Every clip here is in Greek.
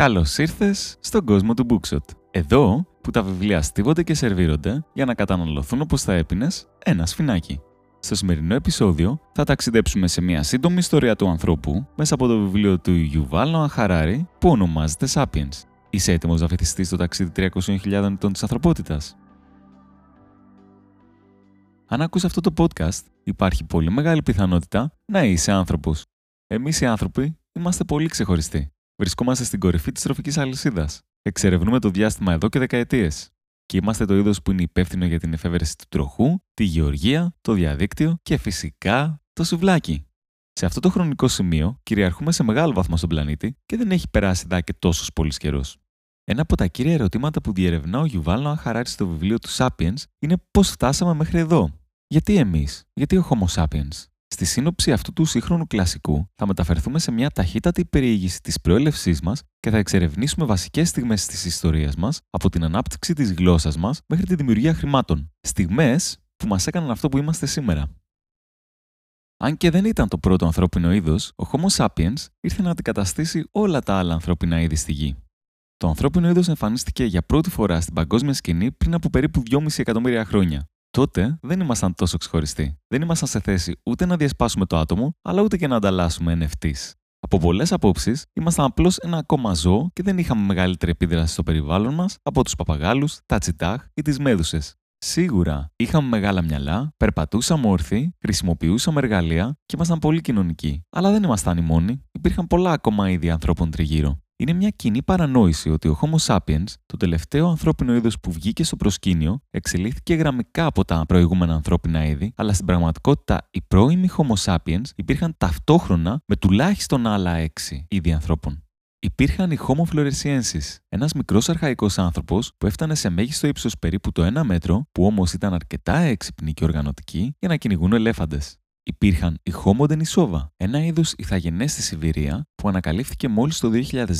Καλώς ήρθες στον κόσμο του Bookshot. Εδώ που τα βιβλία στίβονται και σερβίρονται για να καταναλωθούν όπως θα έπινες ένα σφινάκι. Στο σημερινό επεισόδιο θα ταξιδέψουμε σε μια σύντομη ιστορία του ανθρώπου μέσα από το βιβλίο του Yuval Noah Harari που ονομάζεται Sapiens. Είσαι έτοιμος να βυθιστεί στο ταξίδι 300.000 ετών της ανθρωπότητας; Αν ακούς αυτό το podcast, υπάρχει πολύ μεγάλη πιθανότητα να είσαι άνθρωπος. Εμείς οι άνθρωποι είμαστε πολύ ξεχωριστοί. Βρισκόμαστε στην κορυφή της τροφικής αλυσίδας. Εξερευνούμε το διάστημα εδώ και δεκαετίες. Και είμαστε το είδος που είναι υπεύθυνο για την εφεύρεση του τροχού, τη γεωργία, το διαδίκτυο και φυσικά το σουβλάκι. Σε αυτό το χρονικό σημείο κυριαρχούμε σε μεγάλο βαθμό στον πλανήτη και δεν έχει περάσει δά και τόσος πολύς καιρός. Ένα από τα κύρια ερωτήματα που διερευνά ο Γιουβάλ Νοαχαράτη στο βιβλίο του Sapiens είναι πώς φτάσαμε μέχρι εδώ. Γιατί εμείς, γιατί ο Homo sapiens; Στη σύνοψη αυτού του σύγχρονου κλασικού θα μεταφερθούμε σε μια ταχύτατη περιήγηση της προέλευσής μας και θα εξερευνήσουμε βασικές στιγμές της ιστορίας μας από την ανάπτυξη της γλώσσας μας μέχρι τη δημιουργία χρημάτων. Στιγμές που μας έκαναν αυτό που είμαστε σήμερα. Αν και δεν ήταν το πρώτο ανθρώπινο είδος, ο Homo sapiens ήρθε να αντικαταστήσει όλα τα άλλα ανθρώπινα είδη στη γη. Το ανθρώπινο είδος εμφανίστηκε για πρώτη φορά στην παγκόσμια σκηνή πριν από περίπου 2,5 εκατομμύρια χρόνια. Τότε δεν ήμασταν τόσο ξεχωριστοί. Δεν ήμασταν σε θέση ούτε να διασπάσουμε το άτομο, αλλά ούτε και να ανταλλάσσουμε NFTs. Από πολλές απόψεις, ήμασταν απλώς ένα ακόμα ζώο και δεν είχαμε μεγαλύτερη επίδραση στο περιβάλλον μας από τους παπαγάλους, τα τσιτάχ ή τις μέδουσες. Σίγουρα είχαμε μεγάλα μυαλά, περπατούσαμε όρθιοι, χρησιμοποιούσαμε εργαλεία και ήμασταν πολύ κοινωνικοί. Αλλά δεν ήμασταν οι μόνοι, υπήρχαν πολλά ακόμα είδη ανθρώπων τριγύρω. Είναι μια κοινή παρανόηση ότι ο Homo sapiens, το τελευταίο ανθρώπινο είδος που βγήκε στο προσκήνιο, εξελίχθηκε γραμμικά από τα προηγούμενα ανθρώπινα είδη, αλλά στην πραγματικότητα οι πρώιμοι Homo sapiens υπήρχαν ταυτόχρονα με τουλάχιστον άλλα έξι είδη ανθρώπων. Υπήρχαν οι Homo floresiensis, ένας μικρός αρχαϊκός άνθρωπος που έφτανε σε μέγιστο ύψος περίπου το 1 μέτρο, που όμως ήταν αρκετά έξυπνοι και οργανωτικοί για να κυνηγούν ελέφαντες υπήρχαν οι Homo denisova, ένα είδος ηθαγενές στη Σιβηρία που ανακαλύφθηκε μόλις το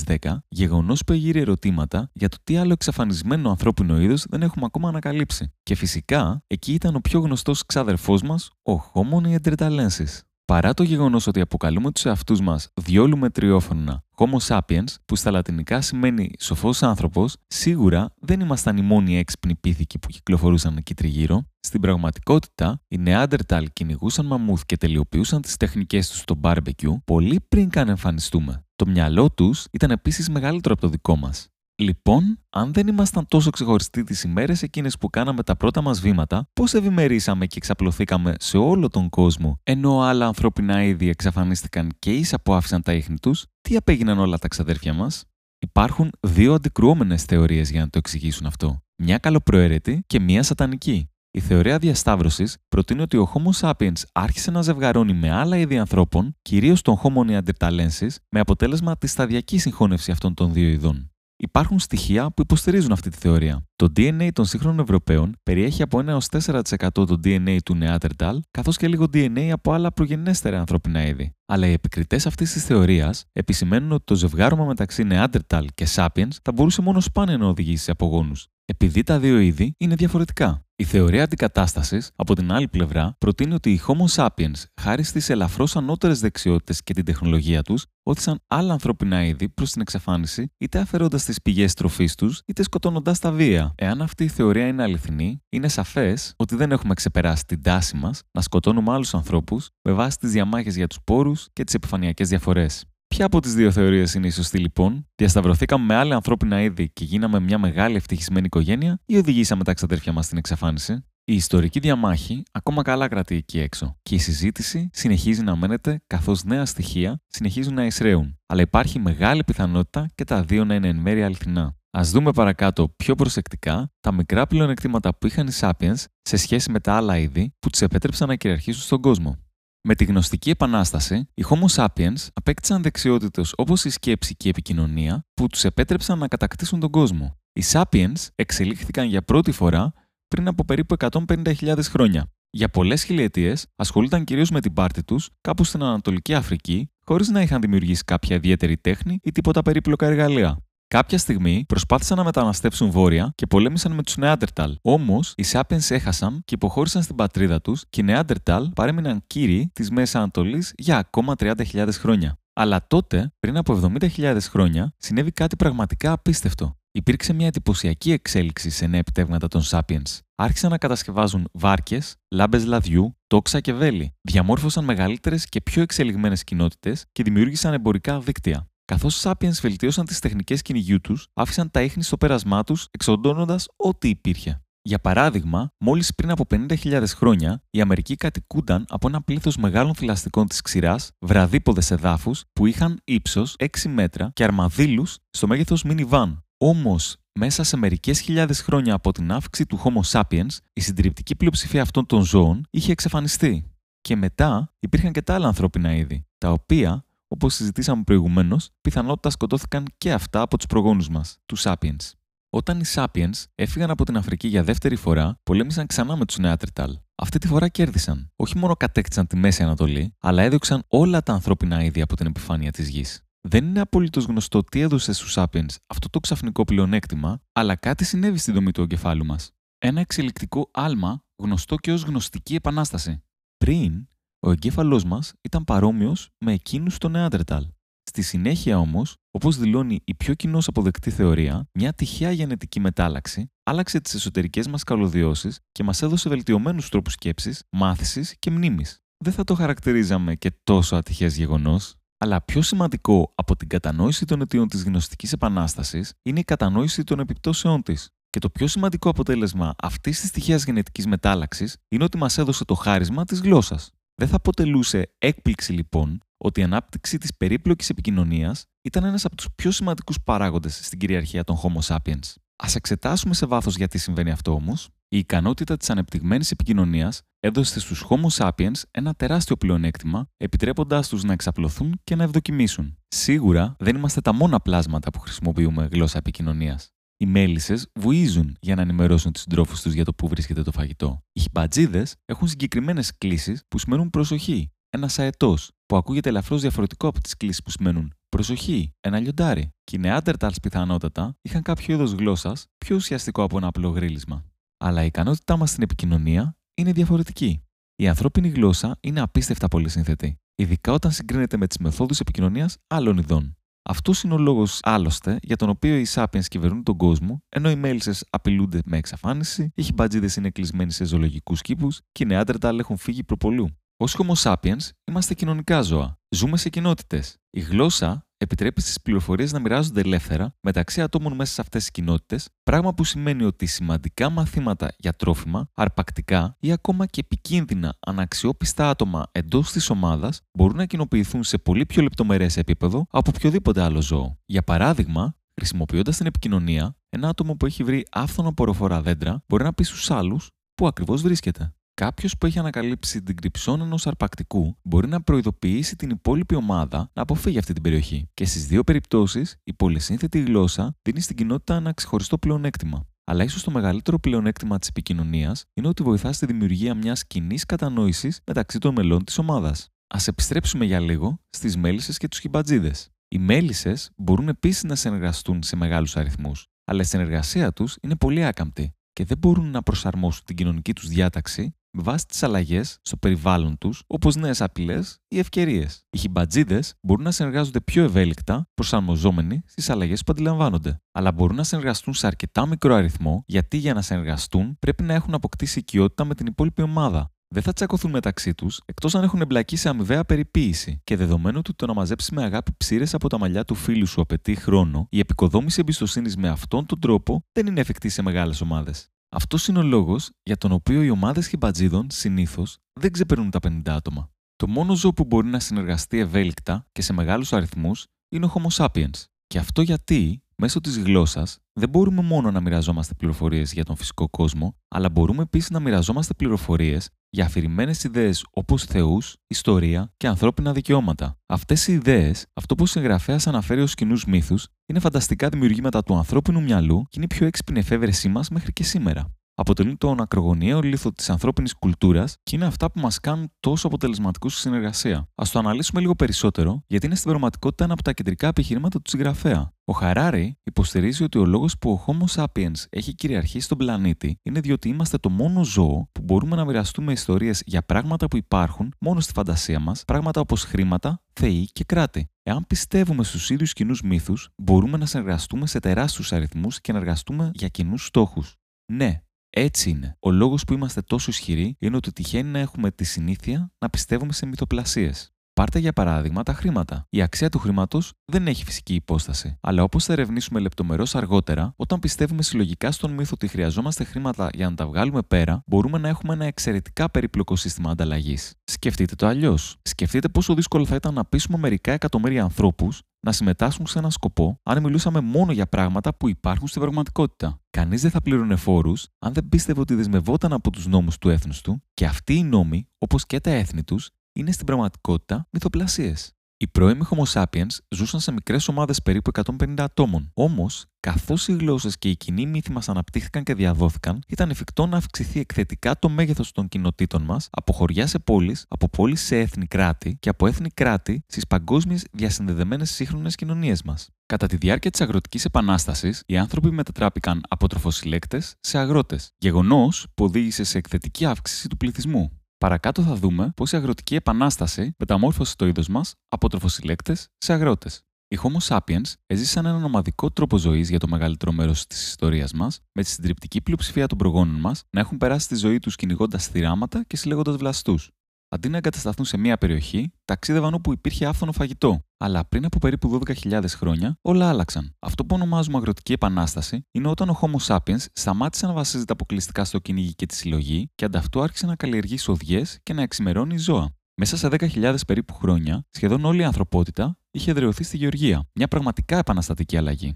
2010, γεγονός που εγείρε ερωτήματα για το τι άλλο εξαφανισμένο ανθρώπινο είδος δεν έχουμε ακόμα ανακαλύψει. Και φυσικά, εκεί ήταν ο πιο γνωστός ξάδερφός μας, ο Homo neanderthalensis. Παρά το γεγονός ότι αποκαλούμε τους εαυτούς μας διόλου μετριόφωνα Homo sapiens, που στα λατινικά σημαίνει σοφός άνθρωπος, σίγουρα δεν ήμασταν οι μόνοι έξυπνοι πίθηκοι που κυκλοφορούσαν εκεί τριγύρω. Στην πραγματικότητα, οι Neanderthal κυνηγούσαν μαμούθ και τελειοποιούσαν τις τεχνικές τους στο barbecue πολύ πριν καν εμφανιστούμε. Το μυαλό τους ήταν επίσης μεγαλύτερο από το δικό μας. Λοιπόν, αν δεν ήμασταν τόσο ξεχωριστοί τις ημέρες εκείνες που κάναμε τα πρώτα μας βήματα, πώς ευημερήσαμε και εξαπλωθήκαμε σε όλο τον κόσμο, ενώ άλλα ανθρώπινα είδη εξαφανίστηκαν και ίσα που άφησαν τα ίχνη τους, τι απέγιναν όλα τα ξαδέρφια μας; Υπάρχουν δύο αντικρουόμενες θεωρίες για να το εξηγήσουν αυτό. Μια καλοπροαίρετη και μια σατανική. Η θεωρία διασταύρωσης προτείνει ότι ο Homo sapiens άρχισε να ζευγαρώνει με άλλα είδη ανθρώπων, κυρίως τον Homo neanderthalensis, με αποτέλεσμα τη σταδιακή συγχώνευση αυτών των δύο ειδών. Υπάρχουν στοιχεία που υποστηρίζουν αυτή τη θεωρία. Το DNA των σύγχρονων Ευρωπαίων περιέχει από 1 έως 4% το DNA του Neanderthal, καθώς και λίγο DNA από άλλα προγενέστερα ανθρώπινα είδη. Αλλά οι επικριτές αυτής της θεωρίας επισημαίνουν ότι το ζευγάρωμα μεταξύ Neanderthal και Sapiens θα μπορούσε μόνο σπάνια να οδηγήσει σε απογόνους επειδή τα δύο είδη είναι διαφορετικά. Η θεωρία αντικατάστασης, από την άλλη πλευρά, προτείνει ότι οι Homo sapiens, χάρη στις ελαφρώς ανώτερες δεξιότητες και την τεχνολογία τους, όθησαν άλλα ανθρώπινα είδη προς την εξαφάνιση, είτε αφαιρώντας τις πηγές τροφής τους, είτε σκοτώνοντα τα βία. Εάν αυτή η θεωρία είναι αληθινή, είναι σαφές ότι δεν έχουμε ξεπεράσει την τάση μας να σκοτώνουμε άλλους ανθρώπους με βάση τις διαμάχες για τους πόρους και τις επιφανειακές διαφορές. Ποια από τις δύο θεωρίες είναι η σωστή λοιπόν, διασταυρωθήκαμε με άλλα ανθρώπινα είδη και γίναμε μια μεγάλη ευτυχισμένη οικογένεια, ή οδηγήσαμε τα ξαδέρφια μας στην εξαφάνιση; Η ιστορική διαμάχη ακόμα καλά κρατεί εκεί έξω και η συζήτηση συνεχίζει να μένεται καθώς νέα στοιχεία συνεχίζουν να εισραίουν. Αλλά υπάρχει μεγάλη πιθανότητα και τα δύο να είναι εν μέρει αληθινά. Α δούμε παρακάτω πιο προσεκτικά τα μικρά πλεονεκτήματα που είχαν οι Sapiens σε σχέση με τα άλλα είδη που τους επέτρεψαν να κυριαρχήσουν στον κόσμο. Με τη γνωστική επανάσταση, οι Homo sapiens απέκτησαν δεξιότητες όπως η σκέψη και η επικοινωνία που τους επέτρεψαν να κατακτήσουν τον κόσμο. Οι sapiens εξελίχθηκαν για πρώτη φορά πριν από περίπου 150.000 χρόνια. Για πολλές χιλιετίες ασχολούνταν κυρίως με την πάρτη τους κάπου στην Ανατολική Αφρική, χωρίς να είχαν δημιουργήσει κάποια ιδιαίτερη τέχνη ή τίποτα περίπλοκα εργαλεία. Κάποια στιγμή προσπάθησαν να μεταναστεύσουν βόρεια και πολέμησαν με τους Νεάντερταλ. Όμως οι Sapiens έχασαν και υποχώρησαν στην πατρίδα τους και οι Νεάντερταλ παρέμειναν κύριοι της Μέσης Ανατολής για ακόμα 30.000 χρόνια. Αλλά τότε, πριν από 70.000 χρόνια, συνέβη κάτι πραγματικά απίστευτο. Υπήρξε μια εντυπωσιακή εξέλιξη σε νέα επιτεύγματα των Sapiens. Άρχισαν να κατασκευάζουν βάρκες, λάμπες λαδιού, τόξα και βέλη. Διαμόρφωσαν μεγαλύτερες και πιο εξελιγμένες κοινότητες και δημιούργησαν εμπορικά δίκτυα. Καθώς οι Sapiens βελτίωσαν τις τεχνικές κυνηγιού τους, άφησαν τα ίχνη στο πέρασμά τους, εξοντώνοντας ό,τι υπήρχε. Για παράδειγμα, μόλις πριν από 50.000 χρόνια, οι Αμερικοί κατοικούνταν από ένα πλήθος μεγάλων θηλαστικών της ξηράς, βραδύποδε εδάφους που είχαν ύψος 6 μέτρα και αρμαδίλους στο μέγεθος minivan. Όμως, μέσα σε μερικές χιλιάδες χρόνια από την αύξηση του Homo sapiens, η συντριπτική πλειοψηφία αυτών των ζώων είχε εξαφανιστεί. Και μετά υπήρχαν και τα άλλα ανθρώπινα είδη, τα οποία, όπως συζητήσαμε προηγουμένως, πιθανότητα σκοτώθηκαν και αυτά από τους προγόνους μας, του sapiens. Όταν οι Sapiens έφυγαν από την Αφρική για δεύτερη φορά, πολέμησαν ξανά με τους Neanderthal. Αυτή τη φορά κέρδισαν. Όχι μόνο κατέκτησαν τη Μέση Ανατολή, αλλά έδιωξαν όλα τα ανθρώπινα είδη από την επιφάνεια της γης. Δεν είναι απολύτως γνωστό τι έδωσε στους Sapiens αυτό το ξαφνικό πλεονέκτημα, αλλά κάτι συνέβη στην δομή του εγκεφάλου μας. Ένα εξελικτικό άλμα γνωστό και ως γνωστική επανάσταση. Πριν, ο εγκέφαλός μας ήταν παρόμοιος με εκείνους των Neanderthal. Στη συνέχεια όμως, όπως δηλώνει η πιο κοινώς αποδεκτή θεωρία, μια τυχαία γενετική μετάλλαξη άλλαξε τις εσωτερικές μας καλωδιώσεις και μας έδωσε βελτιωμένους τρόπους σκέψης, μάθησης και μνήμης. Δεν θα το χαρακτηρίζαμε και τόσο ατυχές γεγονός, αλλά πιο σημαντικό από την κατανόηση των αιτίων της γνωστικής επανάστασης είναι η κατανόηση των επιπτώσεών της. Και το πιο σημαντικό αποτέλεσμα αυτής της τυχαίας γενετικής μετάλλαξης είναι ότι μας έδωσε το χάρισμα της γλώσσας. Δεν θα αποτελούσε έκπληξη λοιπόν ότι η ανάπτυξη της περίπλοκης επικοινωνίας ήταν ένας από τους πιο σημαντικούς παράγοντες στην κυριαρχία των Homo sapiens. Α εξετάσουμε σε βάθος γιατί συμβαίνει αυτό όμως. Η ικανότητα της ανεπτυγμένης επικοινωνίας έδωσε στους Homo sapiens ένα τεράστιο πλεονέκτημα, επιτρέποντάς τους να εξαπλωθούν και να ευδοκιμήσουν. Σίγουρα δεν είμαστε τα μόνα πλάσματα που χρησιμοποιούμε γλώσσα επικοινωνίας. Οι μέλισσες βουίζουν για να ενημερώσουν του συντρόφους τους για το πού βρίσκεται το φαγητό. Οι χιμπατζίδες έχουν συγκεκριμένες κλήσει που σημαίνουν προσοχή. Ένας αετός, που ακούγεται ελαφρώς διαφορετικό από τις κλήσει που σημαίνουν προσοχή, ένα λιοντάρι. Και οι Νεάντερταλς πιθανότατα είχαν κάποιο είδος γλώσσας πιο ουσιαστικό από ένα απλό γρίλισμα. Αλλά η ικανότητά μας στην επικοινωνία είναι διαφορετική. Η ανθρώπινη γλώσσα είναι απίστευτα πολύ σύνθετη, ειδικά όταν συγκρίνεται με τις μεθόδους επικοινωνίας άλλων ειδών. Αυτός είναι ο λόγος, άλλωστε, για τον οποίο οι Sapiens κυβερνούν τον κόσμο, ενώ οι μέλισσε απειλούνται με εξαφάνιση, οι χιμπατζίδες είναι κλεισμένοι σε ζωολογικούς κήπους και οι Νεάντερταλ έχουν φύγει προπολού. Ω Homo sapiens είμαστε κοινωνικά ζώα. Ζούμε σε κοινότητες. Η γλώσσα επιτρέπει στις πληροφορίες να μοιράζονται ελεύθερα μεταξύ ατόμων μέσα σε αυτές τις κοινότητες, πράγμα που σημαίνει ότι σημαντικά μαθήματα για τρόφιμα, αρπακτικά ή ακόμα και επικίνδυνα αναξιόπιστα άτομα εντός της ομάδας μπορούν να κοινοποιηθούν σε πολύ πιο λεπτομερές επίπεδο από οποιοδήποτε άλλο ζώο. Για παράδειγμα, χρησιμοποιώντας την επικοινωνία, ένα άτομο που έχει βρει άφθονα ποροφορά δέντρα μπορεί να πει στους άλλους πού ακριβώς βρίσκεται. Κάποιος που έχει ανακαλύψει την κρυψόν ενός αρπακτικού μπορεί να προειδοποιήσει την υπόλοιπη ομάδα να αποφύγει αυτή την περιοχή. Και στις δύο περιπτώσεις, η πολυσύνθετη γλώσσα δίνει στην κοινότητα ένα ξεχωριστό πλεονέκτημα. Αλλά ίσως το μεγαλύτερο πλεονέκτημα της επικοινωνίας είναι ότι βοηθάς στη δημιουργία μιας κοινή κατανόησης μεταξύ των μελών της ομάδας. Α επιστρέψουμε για λίγο στις μέλισσες και τους χιμπατζίδες. Οι μέλισσες μπορούν επίσης να συνεργαστούν σε μεγάλους αριθμούς, αλλά η συνεργασία τους είναι πολύ άκαμπτη και δεν μπορούν να προσαρμόσουν την κοινωνική τους διάταξη με βάση τις αλλαγές στο περιβάλλον τους, όπως νέες απειλές ή ευκαιρίες. Οι χιμπατζίδες μπορούν να συνεργάζονται πιο ευέλικτα, προσαρμοζόμενοι στις αλλαγές που αντιλαμβάνονται. Αλλά μπορούν να συνεργαστούν σε αρκετά μικρό αριθμό, γιατί για να συνεργαστούν πρέπει να έχουν αποκτήσει οικειότητα με την υπόλοιπη ομάδα. Δεν θα τσακωθούν μεταξύ τους εκτός αν έχουν εμπλακεί σε αμοιβαία περιποίηση. Και δεδομένου ότι το να μαζέψει με αγάπη ψήρες από τα μαλλιά του φίλου σου απαιτεί χρόνο, η επικοδόμηση εμπιστοσύνης με αυτόν τον τρόπο δεν είναι εφικτή σε μεγάλες ομάδες. Αυτός είναι ο λόγος για τον οποίο οι ομάδες χιμπατζίδων συνήθως δεν ξεπερνούν τα 50 άτομα. Το μόνο ζώο που μπορεί να συνεργαστεί ευέλικτα και σε μεγάλους αριθμούς είναι ο Homo sapiens. Και αυτό γιατί μέσω της γλώσσας δεν μπορούμε μόνο να μοιραζόμαστε πληροφορίες για τον φυσικό κόσμο, αλλά μπορούμε επίσης να μοιραζόμαστε πληροφορίες για αφηρημένες ιδέες όπως Θεούς, ιστορία και ανθρώπινα δικαιώματα. Αυτές οι ιδέες, αυτό που ο συγγραφέας αναφέρει ως κοινούς μύθους, είναι φανταστικά δημιουργήματα του ανθρώπινου μυαλού και είναι η πιο έξυπνη εφεύρεσή μας μέχρι και σήμερα. Αποτελούν τον ακρογωνιαίο λίθο της ανθρώπινης κουλτούρας και είναι αυτά που μας κάνουν τόσο αποτελεσματικούς στη συνεργασία. Α το αναλύσουμε λίγο περισσότερο, γιατί είναι στην πραγματικότητα ένα από τα κεντρικά επιχειρήματα του συγγραφέα. Ο Χαράρη υποστηρίζει ότι ο λόγος που ο Homo sapiens έχει κυριαρχήσει στον πλανήτη είναι διότι είμαστε το μόνο ζώο που μπορούμε να μοιραστούμε ιστορίες για πράγματα που υπάρχουν μόνο στη φαντασία μας, πράγματα όπως χρήματα, θεοί και κράτη. Εάν πιστεύουμε στους ίδιους κοινούς μύθους, μπορούμε να συνεργαστούμε σε τεράστιους αριθμούς και να εργαστούμε για κοινούς στόχους. Ναι, έτσι είναι. Ο λόγος που είμαστε τόσο ισχυροί είναι ότι τυχαίνει να έχουμε τη συνήθεια να πιστεύουμε σε μυθοπλασίες. Πάρτε για παράδειγμα τα χρήματα. Η αξία του χρήματος δεν έχει φυσική υπόσταση. Αλλά όπως θα ερευνήσουμε λεπτομερώς αργότερα, όταν πιστεύουμε συλλογικά στον μύθο ότι χρειαζόμαστε χρήματα για να τα βγάλουμε πέρα, μπορούμε να έχουμε ένα εξαιρετικά περίπλοκο σύστημα ανταλλαγής. Σκεφτείτε το αλλιώς. Σκεφτείτε πόσο δύσκολο θα ήταν να πείσουμε μερικά εκατομμύρια ανθρώπους να συμμετάσχουν σε ένα σκοπό αν μιλούσαμε μόνο για πράγματα που υπάρχουν στην πραγματικότητα. Κανείς δεν θα πλήρωνε φόρους αν δεν πίστευε ότι δεσμευόταν από τους νόμους του έθνους του και αυτοί οι νόμοι, όπως και τα έθνη τους, είναι στην πραγματικότητα μυθοπλασίες. Οι πρώιμοι Homo sapiens ζούσαν σε μικρές ομάδες περίπου 150 ατόμων. Όμως, καθώς οι γλώσσες και οι κοινοί μύθοι μας αναπτύχθηκαν και διαδόθηκαν, ήταν εφικτό να αυξηθεί εκθετικά το μέγεθος των κοινοτήτων μας από χωριά σε πόλεις, από πόλεις σε έθνη κράτη και από έθνη κράτη στις παγκόσμιες διασυνδεδεμένες σύγχρονες κοινωνίες μας. Κατά τη διάρκεια της Αγροτικής Επανάστασης, οι άνθρωποι μετατράπηκαν από τροφοσυλλέκτες σε αγρότες. Γεγονός που οδήγησε σε εκθετική αύξηση του πληθυσμού. Παρακάτω θα δούμε πώς η αγροτική επανάσταση μεταμόρφωσε το είδος μας από τροφοσυλλέκτες σε αγρότες. Οι Homo sapiens έζησαν έναν ομαδικό τρόπο ζωής για το μεγαλύτερο μέρος της ιστορίας μας, με τη συντριπτική πλειοψηφία των προγόνων μας να έχουν περάσει τη ζωή τους κυνηγώντας θυράματα και συλλέγοντας βλαστούς. Αντί να εγκατασταθούν σε μία περιοχή, ταξίδευαν όπου υπήρχε άφθονο φαγητό. Αλλά πριν από περίπου 12.000 χρόνια, όλα άλλαξαν. Αυτό που ονομάζουμε αγροτική επανάσταση είναι όταν ο Homo sapiens σταμάτησε να βασίζεται αποκλειστικά στο κυνήγι και τη συλλογή και ανταυτού άρχισε να καλλιεργεί σοδιές και να εξημερώνει ζώα. Μέσα σε 10.000 περίπου χρόνια, σχεδόν όλη η ανθρωπότητα είχε εδραιωθεί στη γεωργία. Μια πραγματικά επαναστατική αλλαγή.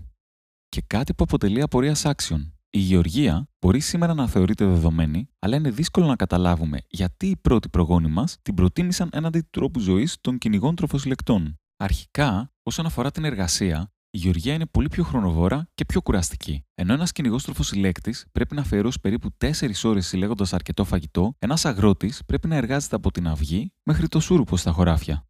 Και κάτι που αποτελεί απορία άξιων. Η γεωργία μπορεί σήμερα να θεωρείται δεδομένη, αλλά είναι δύσκολο να καταλάβουμε γιατί οι πρώτοι προγόνοι μας την προτίμησαν έναντι του τρόπου ζωής των κυνηγών τροφοσυλλεκτών. Αρχικά, όσον αφορά την εργασία, η γεωργία είναι πολύ πιο χρονοβόρα και πιο κουραστική. Ενώ ένας κυνηγός τροφοσυλλέκτης πρέπει να αφιερώσει περίπου 4 ώρες συλλέγοντας αρκετό φαγητό, ένας αγρότης πρέπει να εργάζεται από την αυγή μέχρι το σούρουπο στα χωράφια.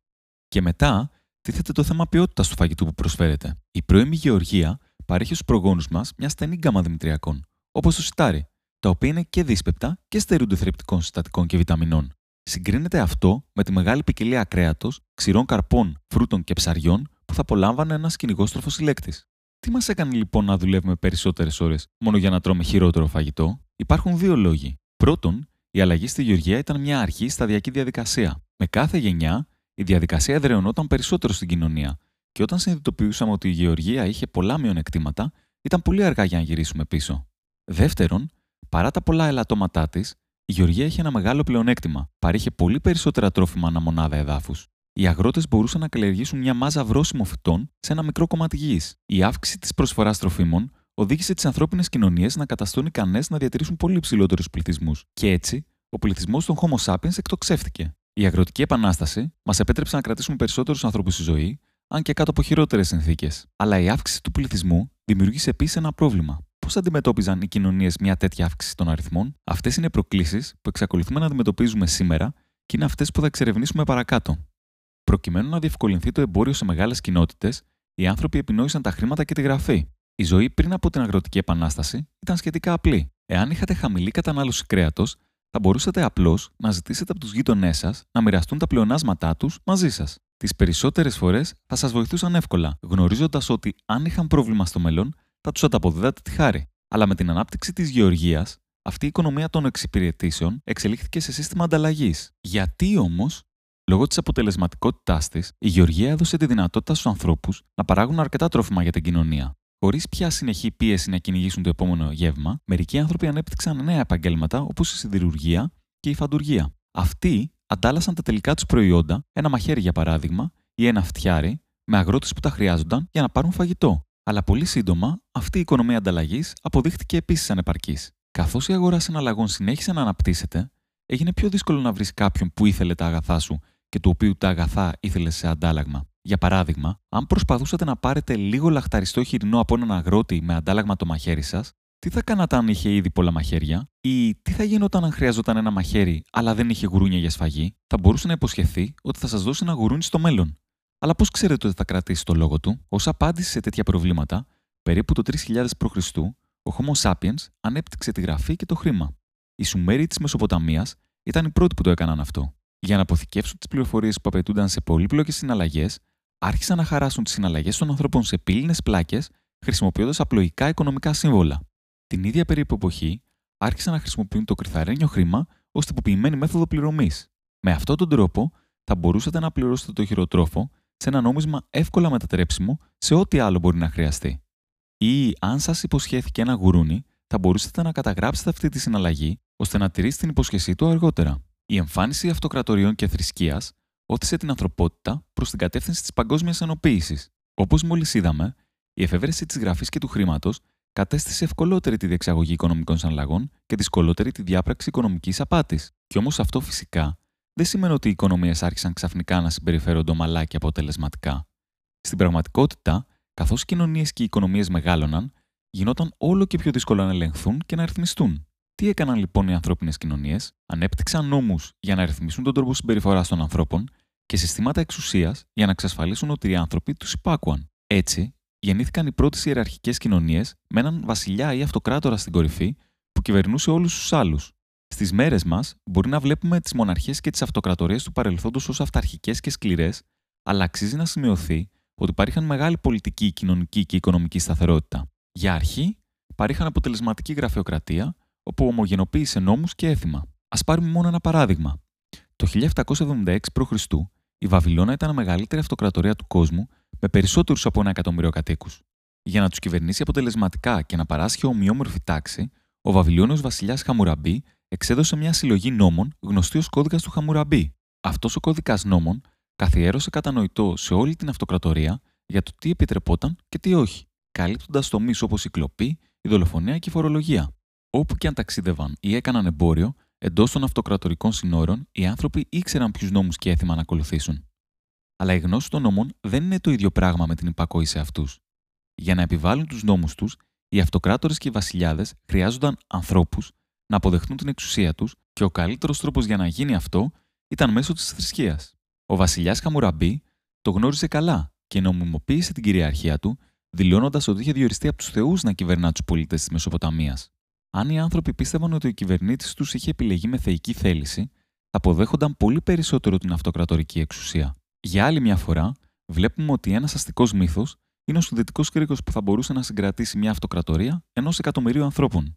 Και μετά, τίθεται το θέμα ποιότητας του φαγητού που προσφέρεται. Η πρώιμη γεωργία παρέχει στους προγόνους μας μια στενή γκάμα δημητριακών, όπως το σιτάρι, τα οποία είναι και δύσπεπτα και στερούνται θρεπτικών συστατικών και βιταμινών. Συγκρίνεται αυτό με τη μεγάλη ποικιλία κρέατος, ξηρών καρπών, φρούτων και ψαριών που θα απολάμβανε ένα κυνηγό τροφοσυλλέκτη. Τι μας έκανε λοιπόν να δουλεύουμε περισσότερες ώρες μόνο για να τρώμε χειρότερο φαγητό, Υπάρχουν δύο λόγοι. Πρώτον, η αλλαγή στη γεωργία ήταν μια αρχή σταδιακή διαδικασία. Με κάθε γενιά, η διαδικασία εδραιωνόταν περισσότερο στην κοινωνία και όταν συνειδητοποιούσαμε ότι η γεωργία είχε πολλά μειονεκτήματα, ήταν πολύ αργά για να γυρίσουμε πίσω. Δεύτερον, παρά τα πολλά ελαττώματά της, η γεωργία είχε ένα μεγάλο πλεονέκτημα. Παρήχε πολύ περισσότερα τρόφιμα ανά μονάδα εδάφους. Οι αγρότες μπορούσαν να καλλιεργήσουν μια μάζα βρόσιμων φυτών σε ένα μικρό κομμάτι γης. Η αύξηση της προσφοράς τροφίμων οδήγησε τις ανθρώπινες κοινωνίες να καταστούν ικανέ να διατηρήσουν πολύ υψηλότερου πληθυσμούς. Και έτσι, ο πληθυσμός των Homo sapiens εκτοξεύτηκε. Η αγροτική επανάσταση μας επέτρεψε να κρατήσουμε περισσότερους ανθρώπους στη ζωή, αν και κάτω από χειρότερες συνθήκες. Αλλά η αύξηση του πληθυσμού δημιουργήσε επίσης ένα πρόβλημα. Πώς αντιμετώπιζαν οι κοινωνίες μια τέτοια αύξηση των αριθμών, αυτές είναι προκλήσεις που εξακολουθούμε να αντιμετωπίζουμε σήμερα και είναι αυτές που θα εξερευνήσουμε παρακάτω. Προκειμένου να διευκολυνθεί το εμπόριο σε μεγάλες κοινότητες, οι άνθρωποι επινόησαν τα χρήματα και τη γραφή. Η ζωή πριν από την αγροτική επανάσταση ήταν σχετικά απλή. Εάν είχατε χαμηλή κατανάλωση κρέατος, θα μπορούσατε απλώς να ζητήσετε από τους γείτονές σας να μοιραστούν τα πλεονάσματά τους μαζί σας. Τις περισσότερες φορές θα σας βοηθούσαν εύκολα, γνωρίζοντας ότι αν είχαν πρόβλημα στο μέλλον, θα τους ανταποδίδατε τη χάρη. Αλλά με την ανάπτυξη της γεωργίας, αυτή η οικονομία των εξυπηρετήσεων εξελίχθηκε σε σύστημα ανταλλαγής. Γιατί όμως, λόγω της αποτελεσματικότητάς της, η γεωργία έδωσε τη δυνατότητα στους ανθρώπους να παράγουν αρκετά τρόφιμα για την κοινωνία. Χωρίς πια συνεχή πίεση να κυνηγήσουν το επόμενο γεύμα, μερικοί άνθρωποι ανέπτυξαν νέα επαγγέλματα όπως η σιδηρουργία και η φαντουργία. Αυτοί αντάλλασαν τα τελικά τους προϊόντα, ένα μαχαίρι για παράδειγμα, ή ένα φτιάρι, με αγρότες που τα χρειάζονταν για να πάρουν φαγητό. Αλλά πολύ σύντομα αυτή η οικονομία ανταλλαγής αποδείχτηκε επίσης ανεπαρκής. Καθώς η αγοράς συναλλαγών συνέχισε να αναπτύσσεται, έγινε πιο δύσκολο να βρεις κάποιον που ήθελε τα αγαθά σου και του οποίου τα αγαθά ήθελες σε αντάλλαγμα. Για παράδειγμα, αν προσπαθούσατε να πάρετε λίγο λαχταριστό χοιρινό από έναν αγρότη με αντάλλαγμα το μαχαίρι σας, Τι θα κάνατε αν είχε ήδη πολλά μαχαίρια, ή τι θα γινόταν αν χρειαζόταν ένα μαχαίρι, αλλά δεν είχε γουρούνια για σφαγή, θα μπορούσε να υποσχεθεί ότι θα σας δώσει ένα γουρούνι στο μέλλον. Αλλά πώς ξέρετε ότι θα κρατήσει το λόγο του, ως απάντηση σε τέτοια προβλήματα, περίπου το 3000 π.Χ., ο Homo sapiens ανέπτυξε τη γραφή και το χρήμα. Οι Σουμέριοι της Μεσοποταμίας ήταν οι πρώτοι που το έκαναν αυτό. Για να αποθηκεύσουν τις πληροφορίες που απαιτούνταν σε πολύπλοκες συναλλαγές, άρχισαν να χαράσουν τις συναλλαγές των ανθρώπων σε πύληνες πλάκες, χρησιμοποιώντας απλοϊκά οικονομικά σύμβολα. Την ίδια περίπου εποχή, άρχισαν να χρησιμοποιούν το κρυθαρένιο χρήμα ως τυποποιημένη μέθοδο πληρωμής. Με αυτόν τον τρόπο, θα μπορούσατε να πληρώσετε το χειροτρόφο σε ένα νόμισμα εύκολα μετατρέψιμο σε ό,τι άλλο μπορεί να χρειαστεί. Ή, αν σας υποσχέθηκε ένα γουρούνι, θα μπορούσατε να καταγράψετε αυτή τη συναλλαγή ώστε να τηρήσει την υπόσχεσή του αργότερα. Η εμφάνιση αυτοκρατοριών και θρησκείας όθησε την ανθρωπότητα προς την κατεύθυνση της παγκόσμιας ενοποίησης. Όπως μόλις είδαμε, η εφεύρεση της γραφής και του χρήματος κατέστησε ευκολότερη τη διεξαγωγή οικονομικών συναλλαγών και δυσκολότερη τη διάπραξη οικονομικής απάτης. Και όμως αυτό φυσικά δεν σημαίνει ότι οι οικονομίες άρχισαν ξαφνικά να συμπεριφέρονται ομαλά και αποτελεσματικά. Στην πραγματικότητα, καθώς οι κοινωνίες και οι οικονομίες μεγάλωναν, γινόταν όλο και πιο δύσκολο να ελεγχθούν και να ρυθμιστούν. Τι έκαναν λοιπόν οι ανθρώπινες κοινωνίες, ανέπτυξαν νόμους για να ρυθμίσουν τον τρόπο συμπεριφοράς των ανθρώπων και συστήματα εξουσίας για να εξασφαλίσουν ότι οι άνθρωποι τους υπάκουαν. Έτσι, γεννήθηκαν οι πρώτες ιεραρχικές κοινωνίες με έναν βασιλιά ή αυτοκράτορα στην κορυφή που κυβερνούσε όλους τους άλλους. Στις μέρες μας μπορεί να βλέπουμε τις μοναρχίες και τις αυτοκρατορίες του παρελθόντος ως αυταρχικές και σκληρές, αλλά αξίζει να σημειωθεί ότι παρήχαν μεγάλη πολιτική, κοινωνική και οικονομική σταθερότητα. Για αρχή, παρήχαν αποτελεσματική γραφειοκρατία, όπου ομογενοποίησε νόμους και έθιμα. Α πάρουμε μόνο ένα παράδειγμα. Το 1776 π.Χ. η Βαβυλώνα ήταν η μεγαλύτερη αυτοκρατορία του κόσμου με περισσότερους από ένα εκατομμύριο κατοίκους. Για να τους κυβερνήσει αποτελεσματικά και να παράσχει ομοιόμορφη τάξη, ο Βαβυλώνιος βασιλιάς Χαμουραμπή εξέδωσε μια συλλογή νόμων γνωστή ως κώδικας του Χαμουραμπή. Αυτός ο κώδικας νόμων καθιέρωσε κατανοητό σε όλη την αυτοκρατορία για το τι επιτρεπόταν και τι όχι, καλύπτοντας τομείς όπως η κλοπή, η δολοφονία και η φορολογία. Όπου και αν ταξίδευαν ή έκαναν εμπόριο, εντός των αυτοκρατορικών συνόρων, οι άνθρωποι ήξεραν ποιους νόμους και έθιμα να ακολουθήσουν. Αλλά η γνώση των νόμων δεν είναι το ίδιο πράγμα με την υπακοή σε αυτούς. Για να επιβάλλουν τους νόμους τους, οι αυτοκράτορες και οι βασιλιάδες χρειάζονταν ανθρώπους να αποδεχτούν την εξουσία τους και ο καλύτερος τρόπος για να γίνει αυτό ήταν μέσω της θρησκείας. Ο βασιλιάς Χαμουραμπή το γνώριζε καλά και νομιμοποίησε την κυριαρχία του, δηλώνοντας ότι είχε διοριστεί από τους Θεούς να κυβερνά τους πολίτες της Μεσοποταμίας. Αν οι άνθρωποι πίστευαν ότι ο κυβερνήτης τους είχε επιλεγεί με θεϊκή θέληση, θα αποδέχονταν πολύ περισσότερο την αυτοκρατορική εξουσία. Για άλλη μια φορά, βλέπουμε ότι ένας αστικός μύθος είναι ο συνδετικός κρίκος που θα μπορούσε να συγκρατήσει μια αυτοκρατορία ενός εκατομμυρίου ανθρώπων.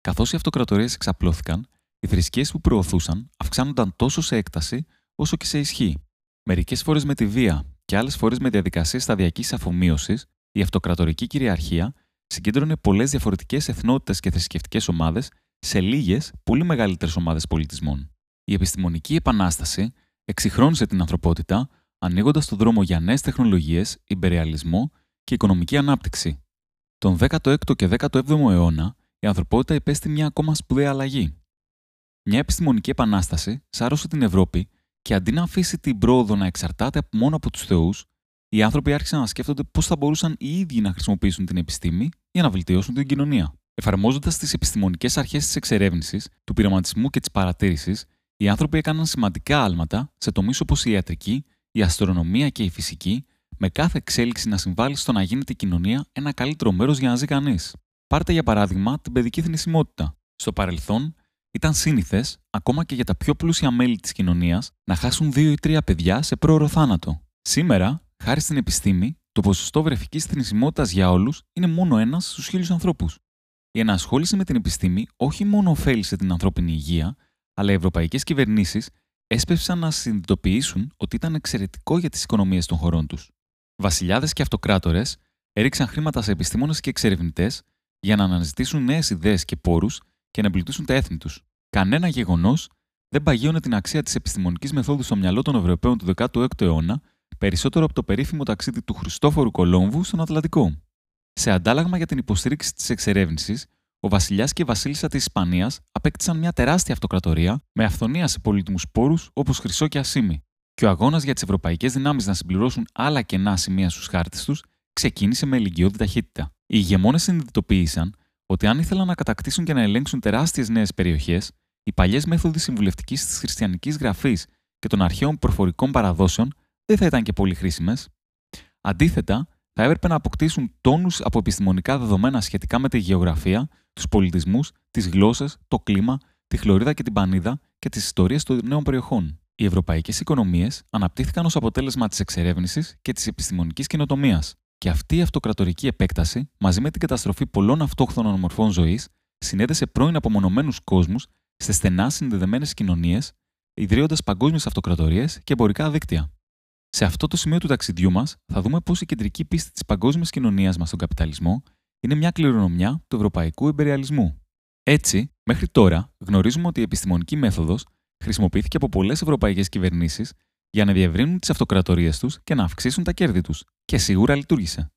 Καθώς οι αυτοκρατορίες εξαπλώθηκαν, οι θρησκείες που προωθούσαν αυξάνονταν τόσο σε έκταση όσο και σε ισχύ. Μερικές φορές με τη βία και άλλες φορές με διαδικασίες σταδιακής αφομοίωσης, η αυτοκρατορική κυριαρχία συγκέντρωνε πολλές διαφορετικές εθνότητες και θρησκευτικές ομάδες σε λίγες, πολύ μεγαλύτερες ομάδες πολιτισμών. Η επιστημονική επανάσταση εξυγχρόνισε την ανθρωπότητα, ανοίγοντας τον δρόμο για νέες τεχνολογίες, υπεριαλισμό και οικονομική ανάπτυξη. Τον 16ο και 17ο αιώνα, η ανθρωπότητα υπέστη μια ακόμα σπουδαία αλλαγή. Μια επιστημονική επανάσταση σάρωσε την Ευρώπη και αντί να αφήσει την πρόοδο να εξαρτάται μόνο από τους Θεούς, οι άνθρωποι άρχισαν να σκέφτονται πώς θα μπορούσαν οι ίδιοι να χρησιμοποιήσουν την επιστήμη για να βελτιώσουν την κοινωνία. Εφαρμόζοντας τις επιστημονικές αρχές της εξερεύνησης, του πειραματισμού και της παρατήρησης, οι άνθρωποι έκαναν σημαντικά άλματα σε τομείς όπως η ιατρική, η αστρονομία και η φυσική, με κάθε εξέλιξη να συμβάλλει στο να γίνεται η κοινωνία ένα καλύτερο μέρος για να ζει κανείς. Πάρτε για παράδειγμα την παιδική θνησιμότητα. Στο παρελθόν, ήταν σύνηθες, ακόμα και για τα πιο πλούσια μέλη της κοινωνίας, να χάσουν δύο ή τρία παιδιά σε πρόωρο θάνατο. Σήμερα, χάρη στην επιστήμη, το ποσοστό βρεφικής θνησιμότητας για όλους είναι μόνο ένας στους χίλιους ανθρώπους. Η ενασχόληση με την επιστήμη όχι μόνο ωφέλησε την ανθρώπινη υγεία, αλλά οι ευρωπαϊκές κυβερνήσεις έσπευσαν να συνειδητοποιήσουν ότι ήταν εξαιρετικό για τις οικονομίες των χωρών τους. Βασιλιάδες και αυτοκράτορες έριξαν χρήματα σε επιστήμονες και εξερευνητές για να αναζητήσουν νέες ιδέες και πόρους και να εμπλουτίσουν τα έθνη τους. Κανένα γεγονός δεν παγίωνε την αξία της επιστημονικής μεθόδου στο μυαλό των Ευρωπαίων του 16ου αιώνα περισσότερο από το περίφημο ταξίδι του Χριστόφορου Κολόμβου στον Ατλαντικό. Σε αντάλλαγμα για την υποστήριξη της εξερεύνησης, ο βασιλιάς και η βασίλισσα της Ισπανίας απέκτησαν μια τεράστια αυτοκρατορία με αυθονία σε πολύτιμους πόρους όπως χρυσό και ασίμι, και ο αγώνας για τις ευρωπαϊκές δυνάμεις να συμπληρώσουν άλλα κενά σημεία στους χάρτες τους ξεκίνησε με ηλικιώδη ταχύτητα. Οι ηγεμόνες συνειδητοποίησαν ότι αν ήθελαν να κατακτήσουν και να ελέγξουν τεράστιες νέες περιοχές, οι παλιές μέθοδοι συμβουλευτικής της χριστιανικής γραφής και των αρχαίων προφορικών παραδόσεων δεν θα ήταν και πολύ χρήσιμες. Αντίθετα, θα έπρεπε να αποκτήσουν τόνους από επιστημονικά δεδομένα σχετικά με τη γεωγραφία, τους πολιτισμούς, τις γλώσσες, το κλίμα, τη χλωρίδα και την πανίδα και τις ιστορίες των νέων περιοχών. Οι ευρωπαϊκές οικονομίες αναπτύχθηκαν ως αποτέλεσμα της εξερεύνησης και της επιστημονικής καινοτομίας, και αυτή η αυτοκρατορική επέκταση, μαζί με την καταστροφή πολλών αυτόχθονων μορφών ζωής, συνέδεσε πρώην απομονωμένους κόσμους σε στενά συνδεδεμένες κοινωνίες, ιδρύοντας παγκόσμιες αυτοκρατορίες και εμπορικά δίκτυα. Σε αυτό το σημείο του ταξιδιού μας, θα δούμε πώς η κεντρική πίστη της παγκόσμιας κοινωνίας μας στον καπιταλισμό είναι μια κληρονομιά του ευρωπαϊκού εμπεριαλισμού. Έτσι, μέχρι τώρα γνωρίζουμε ότι η επιστημονική μέθοδος χρησιμοποιήθηκε από πολλές ευρωπαϊκές κυβερνήσεις για να διευρύνουν τις αυτοκρατορίες τους και να αυξήσουν τα κέρδη τους, και σίγουρα λειτουργήσε.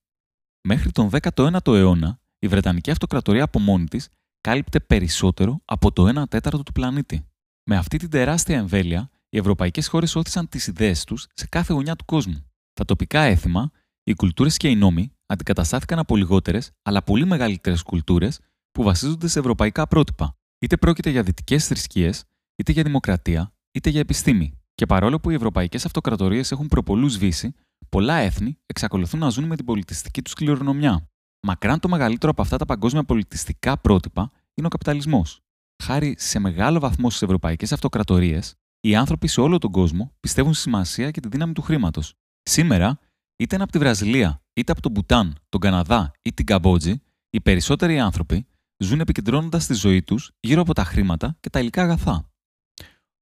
Μέχρι τον 19ο αιώνα, η Βρετανική Αυτοκρατορία από μόνη της κάλυπτε περισσότερο από το 1 τέταρτο του πλανήτη. Με αυτή την τεράστια εμβέλεια, οι ευρωπαϊκές χώρες όθησαν τις ιδέες τους σε κάθε γωνιά του κόσμου. Τα τοπικά έθιμα, οι κουλτούρες και οι νόμοι αντικαταστάθηκαν από λιγότερες αλλά πολύ μεγαλύτερες κουλτούρες που βασίζονται σε ευρωπαϊκά πρότυπα, είτε πρόκειται για δυτικές θρησκείες, είτε για δημοκρατία, είτε για επιστήμη. Και παρόλο που οι ευρωπαϊκές αυτοκρατορίες έχουν προπολού σβήσει, πολλά έθνη εξακολουθούν να ζουν με την πολιτιστική τους κληρονομιά. Μακράν το μεγαλύτερο από αυτά τα παγκόσμια πολιτιστικά πρότυπα είναι ο καπιταλισμός. Χάρη σε μεγάλο βαθμό στις ευρωπαϊκές αυτοκρατορίες, οι άνθρωποι σε όλο τον κόσμο πιστεύουν στη σημασία και τη δύναμη του χρήματος. Σήμερα, είτε είναι από τη Βραζιλία, είτε από τον Μπουτάν, τον Καναδά ή την Καμπότζη, οι περισσότεροι άνθρωποι ζουν επικεντρώνοντας τη ζωή τους γύρω από τα χρήματα και τα υλικά αγαθά.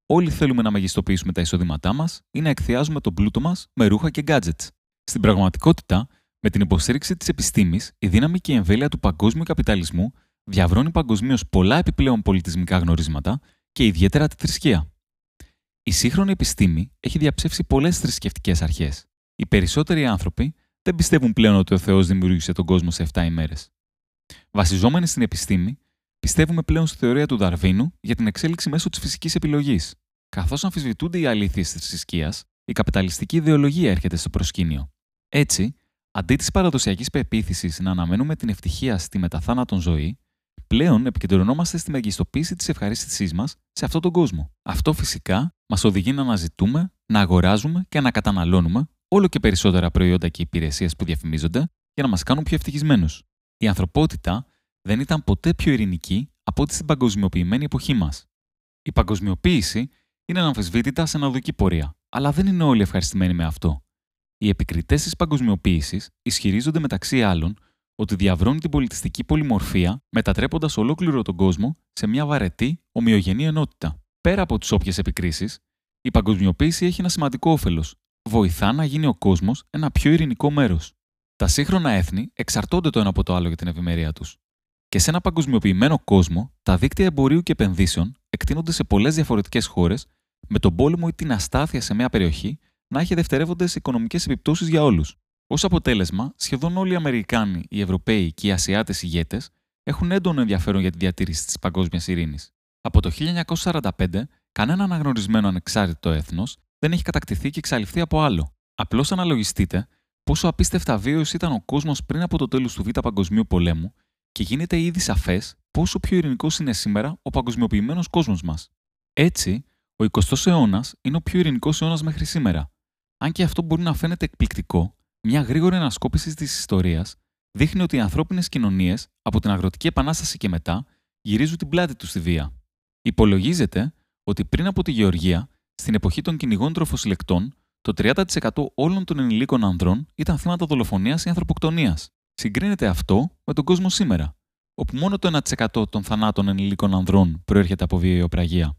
Όλοι θέλουμε να μεγιστοποιήσουμε τα εισοδήματά μας ή να εκθιάζουμε τον πλούτο μας με ρούχα και gadgets. Στην πραγματικότητα, με την υποστήριξη της επιστήμης, η δύναμη και η εμβέλεια του παγκόσμιου καπιταλισμού διαβρώνει παγκοσμίως πολλά επιπλέον πολιτισμικά γνωρίσματα και ιδιαίτερα τη θρησκεία. Η σύγχρονη επιστήμη έχει διαψεύσει πολλές θρησκευτικές αρχές. Οι περισσότεροι άνθρωποι δεν πιστεύουν πλέον ότι ο Θεός δημιούργησε τον κόσμο σε 7 ημέρες. Βασιζόμενοι στην επιστήμη, πιστεύουμε πλέον στη θεωρία του Δαρβίνου για την εξέλιξη μέσω της φυσικής επιλογής. Καθώς αμφισβητούνται οι αλήθειες της θρησκείας, η καπιταλιστική ιδεολογία έρχεται στο προσκήνιο. Έτσι, αντί της παραδοσιακής πεποίθησης να αναμένουμε την ευτυχία στη μεταθάνατον ζωή, πλέον επικεντρωνόμαστε στη μεγιστοποίηση της ευχαρίστησής μας σε αυτόν τον κόσμο. Αυτό φυσικά μας οδηγεί να αναζητούμε, να αγοράζουμε και να καταναλώνουμε όλο και περισσότερα προϊόντα και υπηρεσίες που διαφημίζονται για να μας κάνουν πιο ευτυχισμένους. Η ανθρωπότητα δεν ήταν ποτέ πιο ειρηνική από ό,τι στην παγκοσμιοποιημένη εποχή μας. Η παγκοσμιοποίηση είναι αναμφισβήτητα σε αναδοκή πορεία, αλλά δεν είναι όλοι ευχαριστημένοι με αυτό. Οι επικριτές της παγκοσμιοποίησης ισχυρίζονται μεταξύ άλλων ότι διαβρώνει την πολιτιστική πολυμορφία, μετατρέποντας ολόκληρο τον κόσμο σε μια βαρετή, ομοιογενή ενότητα. Πέρα από τις όποιες επικρίσεις, η παγκοσμιοποίηση έχει ένα σημαντικό όφελος. Βοηθά να γίνει ο κόσμος ένα πιο ειρηνικό μέρος. Τα σύγχρονα έθνη εξαρτώνται το ένα από το άλλο για την ευημερία τους. Και σε ένα παγκοσμιοποιημένο κόσμο, τα δίκτυα εμπορίου και επενδύσεων εκτείνονται σε πολλές διαφορετικές χώρες, με τον πόλεμο ή την αστάθεια σε μια περιοχή να έχει δευτερεύοντες οικονομικές επιπτώσεις για όλους. Ω αποτέλεσμα, σχεδόν όλοι οι Αμερικάνοι, οι Ευρωπαίοι και οι Ασιάτες ηγέτες έχουν έντονο ενδιαφέρον για τη διατήρηση της παγκόσμιας ειρήνης. Από το 1945, κανένα αναγνωρισμένο ανεξάρτητο έθνος δεν έχει κατακτηθεί και εξαλειφθεί από άλλο. Απλώς αναλογιστείτε πόσο απίστευτα βίαιος ήταν ο κόσμος πριν από το τέλος του Β' Παγκοσμίου Πολέμου και γίνεται ήδη σαφές πόσο πιο ειρηνικός είναι σήμερα ο παγκοσμιοποιημένος κόσμος μας. Έτσι, ο 20ο αιώνας είναι ο πιο ειρηνικός αιώνας μέχρι σήμερα. Αν και αυτό μπορεί να φαίνεται εκπληκτικό, μια γρήγορη ανασκόπηση της ιστορίας δείχνει ότι οι ανθρώπινες κοινωνίες από την αγροτική επανάσταση και μετά γυρίζουν την πλάτη τους στη βία. Υπολογίζεται ότι πριν από τη Γεωργία, στην εποχή των κυνηγών τροφοσυλλεκτών, το 30% όλων των ενηλίκων ανδρών ήταν θύματα δολοφονίας ή ανθρωποκτονίας. Συγκρίνεται αυτό με τον κόσμο σήμερα, όπου μόνο το 1% των θανάτων ενηλίκων ανδρών προέρχεται από βιαιοπραγία.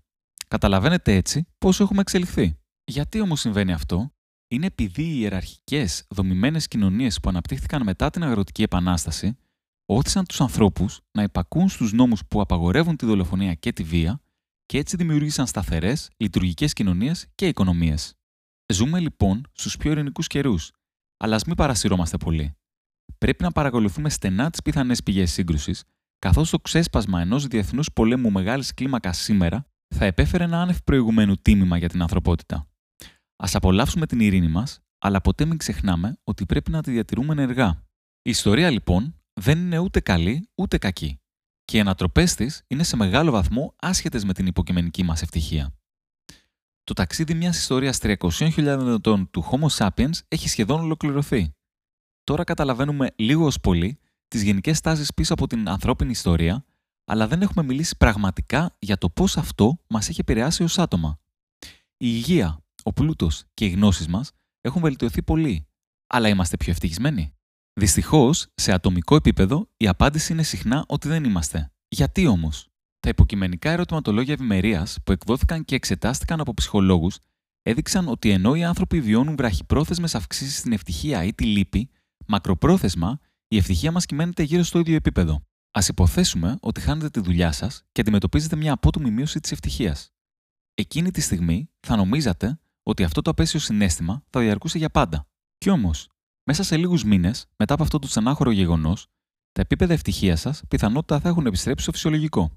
Καταλαβαίνετε έτσι πόσο έχουμε εξελιχθεί. Γιατί όμως συμβαίνει αυτό, είναι επειδή οι ιεραρχικές, δομημένες κοινωνίες που αναπτύχθηκαν μετά την Αγροτική Επανάσταση όθησαν τους ανθρώπους να υπακούν στους νόμους που απαγορεύουν τη δολοφονία και τη βία και έτσι δημιούργησαν σταθερές, λειτουργικές κοινωνίες και οικονομίες. Ζούμε λοιπόν στους πιο ειρηνικούς καιρούς, αλλά ας μην παρασυρώμαστε πολύ. Πρέπει να παρακολουθούμε στενά τις πιθανές πηγές σύγκρουσης, καθώς το ξέσπασμα ενός διεθνούς πολέμου μεγάλης κλίμακας σήμερα θα επέφερε ένα άνευ προηγουμένου τίμημα για την ανθρωπότητα. Α απολαύσουμε την ειρήνη μας, αλλά ποτέ μην ξεχνάμε ότι πρέπει να τη διατηρούμε ενεργά. Η ιστορία λοιπόν δεν είναι ούτε καλή ούτε κακή. Και οι ανατροπές της είναι σε μεγάλο βαθμό άσχετες με την υποκειμενική μας ευτυχία. Το ταξίδι μιας ιστορίας 300.000 ετών του Homo sapiens έχει σχεδόν ολοκληρωθεί. Τώρα καταλαβαίνουμε λίγο ως πολύ τις γενικές τάσεις πίσω από την ανθρώπινη ιστορία, αλλά δεν έχουμε μιλήσει πραγματικά για το πώς αυτό μας έχει επηρεάσει ως άτομα. Η υγεία, ο πλούτος και οι γνώσεις μας έχουν βελτιωθεί πολύ, αλλά είμαστε πιο ευτυχισμένοι. Δυστυχώς, σε ατομικό επίπεδο, η απάντηση είναι συχνά ότι δεν είμαστε. Γιατί όμως, τα υποκειμενικά ερωτηματολόγια ευημερίας που εκδόθηκαν και εξετάστηκαν από ψυχολόγους έδειξαν ότι ενώ οι άνθρωποι βιώνουν βραχυπρόθεσμες αυξήσεις στην ευτυχία ή τη λύπη, μακροπρόθεσμα η ευτυχία μας κυμαίνεται γύρω στο ίδιο επίπεδο. Α υποθέσουμε ότι χάνετε τη δουλειά σας και αντιμετωπίζετε μια απότομη μείωση της ευτυχίας. Εκείνη τη στιγμή θα νομίζατε ότι αυτό το απέσιο συνέστημα θα διαρκούσε για πάντα. Κι όμως, μέσα σε λίγους μήνες, μετά από αυτό το στενάχωρο γεγονός, τα επίπεδα ευτυχίας σας πιθανότητα θα έχουν επιστρέψει στο φυσιολογικό.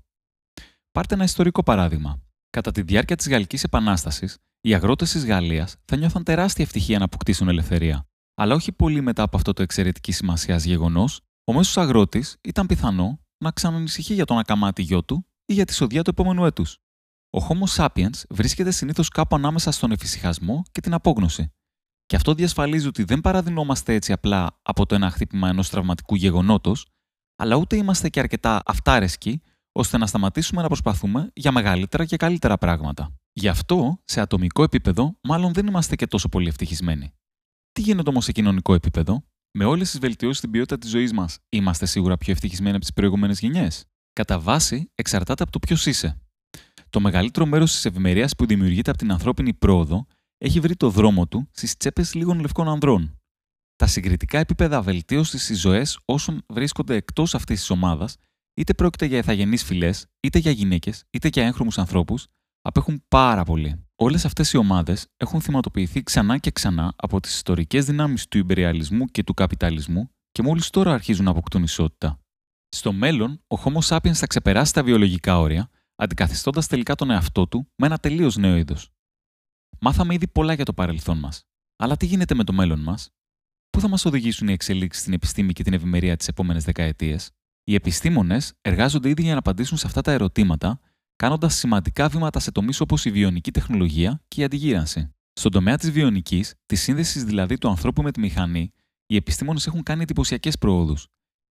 Πάρτε ένα ιστορικό παράδειγμα. Κατά τη διάρκεια της Γαλλικής Επανάστασης, οι αγρότες της Γαλλίας θα νιώθαν τεράστια ευτυχία να αποκτήσουν ελευθερία. Αλλά όχι πολύ μετά από αυτό το εξαιρετική σημασίας γεγονός, ο μέσος αγρότης ήταν πιθανό να ξανανησυχεί για τον ακαμάτι γιο του ή για τη σοδιά του επόμενου έτους. Ο Homo sapiens βρίσκεται συνήθως κάπου ανάμεσα στον εφησυχασμό και την απόγνωση. Και αυτό διασφαλίζει ότι δεν παραδεινόμαστε έτσι απλά από το ένα χτύπημα ενός τραυματικού γεγονότος, αλλά ούτε είμαστε και αρκετά αυτάρεσκοι ώστε να σταματήσουμε να προσπαθούμε για μεγαλύτερα και καλύτερα πράγματα. Γι' αυτό, σε ατομικό επίπεδο, μάλλον δεν είμαστε και τόσο πολύ ευτυχισμένοι. Τι γίνεται όμως σε κοινωνικό επίπεδο, με όλες τις βελτιώσεις στην ποιότητα της ζωής μας, είμαστε σίγουρα πιο ευτυχισμένοι από τις προηγούμενες γενιές; Κατά βάση, εξαρτάται από το ποιος είσαι. Το μεγαλύτερο μέρος της ευημερίας που δημιουργείται από την ανθρώπινη πρόοδο έχει βρει το δρόμο του στις τσέπες λίγων λευκών ανδρών. Τα συγκριτικά επίπεδα βελτίωσης στις ζωές όσων βρίσκονται εκτός αυτής της ομάδας, είτε πρόκειται για ηθαγενεί φυλές, είτε για γυναίκες, είτε για έγχρωμους ανθρώπους, απέχουν πάρα πολύ. Όλες αυτές οι ομάδες έχουν θυματοποιηθεί ξανά και ξανά από τις ιστορικές δυνάμεις του υπεριαλισμού και του καπιταλισμού και μόλις τώρα αρχίζουν να αποκτούν ισότητα. Στο μέλλον, ο Homo sapiens θα ξεπεράσει τα βιολογικά όρια, αντικαθιστώντας τελικά τον εαυτό του με ένα τελείως νέο είδος. Μάθαμε ήδη πολλά για το παρελθόν μας. Αλλά τι γίνεται με το μέλλον μας, Πού θα μας οδηγήσουν οι εξελίξεις στην επιστήμη και την ευημερία τις επόμενες δεκαετίες, Οι επιστήμονες εργάζονται ήδη για να απαντήσουν σε αυτά τα ερωτήματα κάνοντας σημαντικά βήματα σε τομείς όπως η βιονική τεχνολογία και η αντιγύρανση. Στον τομέα της βιονικής, της σύνδεσης δηλαδή του ανθρώπου με τη μηχανή, οι επιστήμονες έχουν κάνει εντυπωσιακές προόδους.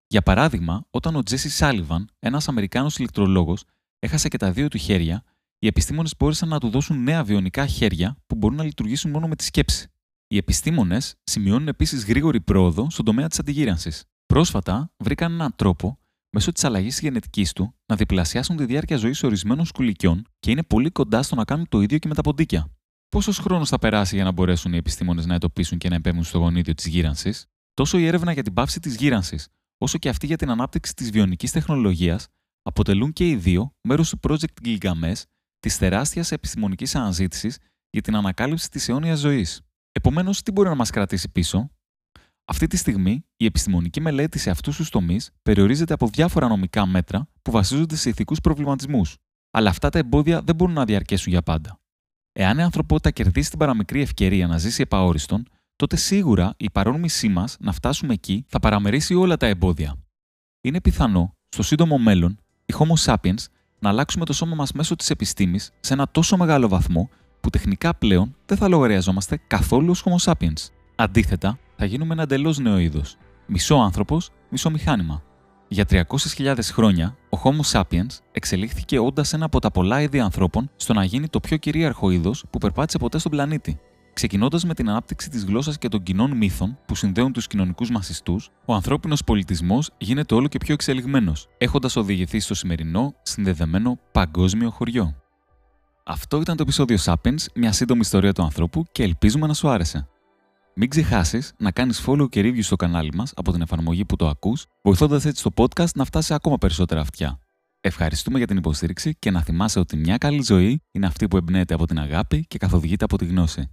Για παράδειγμα, όταν ο Τζέσι Σάλιβαν, ένας Αμερικάνος ηλεκτρολόγος, έχασε και τα δύο του χέρια, οι επιστήμονες μπόρεσαν να του δώσουν νέα βιονικά χέρια που μπορούν να λειτουργήσουν μόνο με τη σκέψη. Οι επιστήμονες σημειώνουν επίσης γρήγορη πρόοδο στον τομέα της αντιγύρανσης. Πρόσφατα βρήκαν έναν τρόπο μέσω της αλλαγής της γενετικής του να διπλασιάσουν τη διάρκεια ζωής ορισμένων σκουλικιών και είναι πολύ κοντά στο να κάνουν το ίδιο και με τα ποντίκια. Πόσος χρόνος θα περάσει για να μπορέσουν οι επιστήμονες να εντοπίσουν και να επέμβουν στο γονίδιο της γύρανσης, τόσο η έρευνα για την πάυση της γύρανσης, όσο και αυτή για την ανάπτυξη της βιονικής τεχνολογίας, αποτελούν και οι δύο μέρο του Project Gilgamesh, της τεράστιας επιστημονικής αναζήτησης για την ανακάλυψη της αιώνιας ζωής. Επομένως, τι μπορεί να μας κρατήσει πίσω, αυτή τη στιγμή, η επιστημονική μελέτη σε αυτούς τους τομείς περιορίζεται από διάφορα νομικά μέτρα που βασίζονται σε ηθικούς προβληματισμούς. Αλλά αυτά τα εμπόδια δεν μπορούν να διαρκέσουν για πάντα. Εάν η ανθρωπότητα κερδίσει την παραμικρή ευκαιρία να ζήσει επαόριστον, τότε σίγουρα η παρόμοισή μας να φτάσουμε εκεί θα παραμερίσει όλα τα εμπόδια. Είναι πιθανό, στο σύντομο μέλλον, οι Homo sapiens να αλλάξουμε το σώμα μας μέσω της επιστήμης σε ένα τόσο μεγάλο βαθμό που τεχνικά πλέον δεν θα λογαριαζόμαστε καθόλου ως Homo sapiens. Αντίθετα, θα γίνουμε ένα εντελώς νέο είδος. Μισό άνθρωπος, μισό μηχάνημα. Για 300.000 χρόνια, ο Homo sapiens εξελίχθηκε όντας ένα από τα πολλά είδη ανθρώπων στο να γίνει το πιο κυρίαρχο είδος που περπάτησε ποτέ στον πλανήτη. Ξεκινώντας με την ανάπτυξη της γλώσσας και των κοινών μύθων που συνδέουν τους κοινωνικούς μας ιστούς, ο ανθρώπινος πολιτισμός γίνεται όλο και πιο εξελιγμένος, έχοντας οδηγηθεί στο σημερινό συνδεδεμένο παγκόσμιο χωριό. Αυτό ήταν το επεισόδιο Sapiens, μια σύντομη ιστορία του ανθρώπου και ελπίζουμε να σου άρεσε. Μην ξεχάσεις να κάνεις follow και review στο κανάλι μας από την εφαρμογή που το ακούς, βοηθώντας έτσι το podcast να φτάσει ακόμα περισσότερα αυτιά. Ευχαριστούμε για την υποστήριξη και να θυμάσαι ότι μια καλή ζωή είναι αυτή που εμπνέεται από την αγάπη και καθοδηγείται από τη γνώση.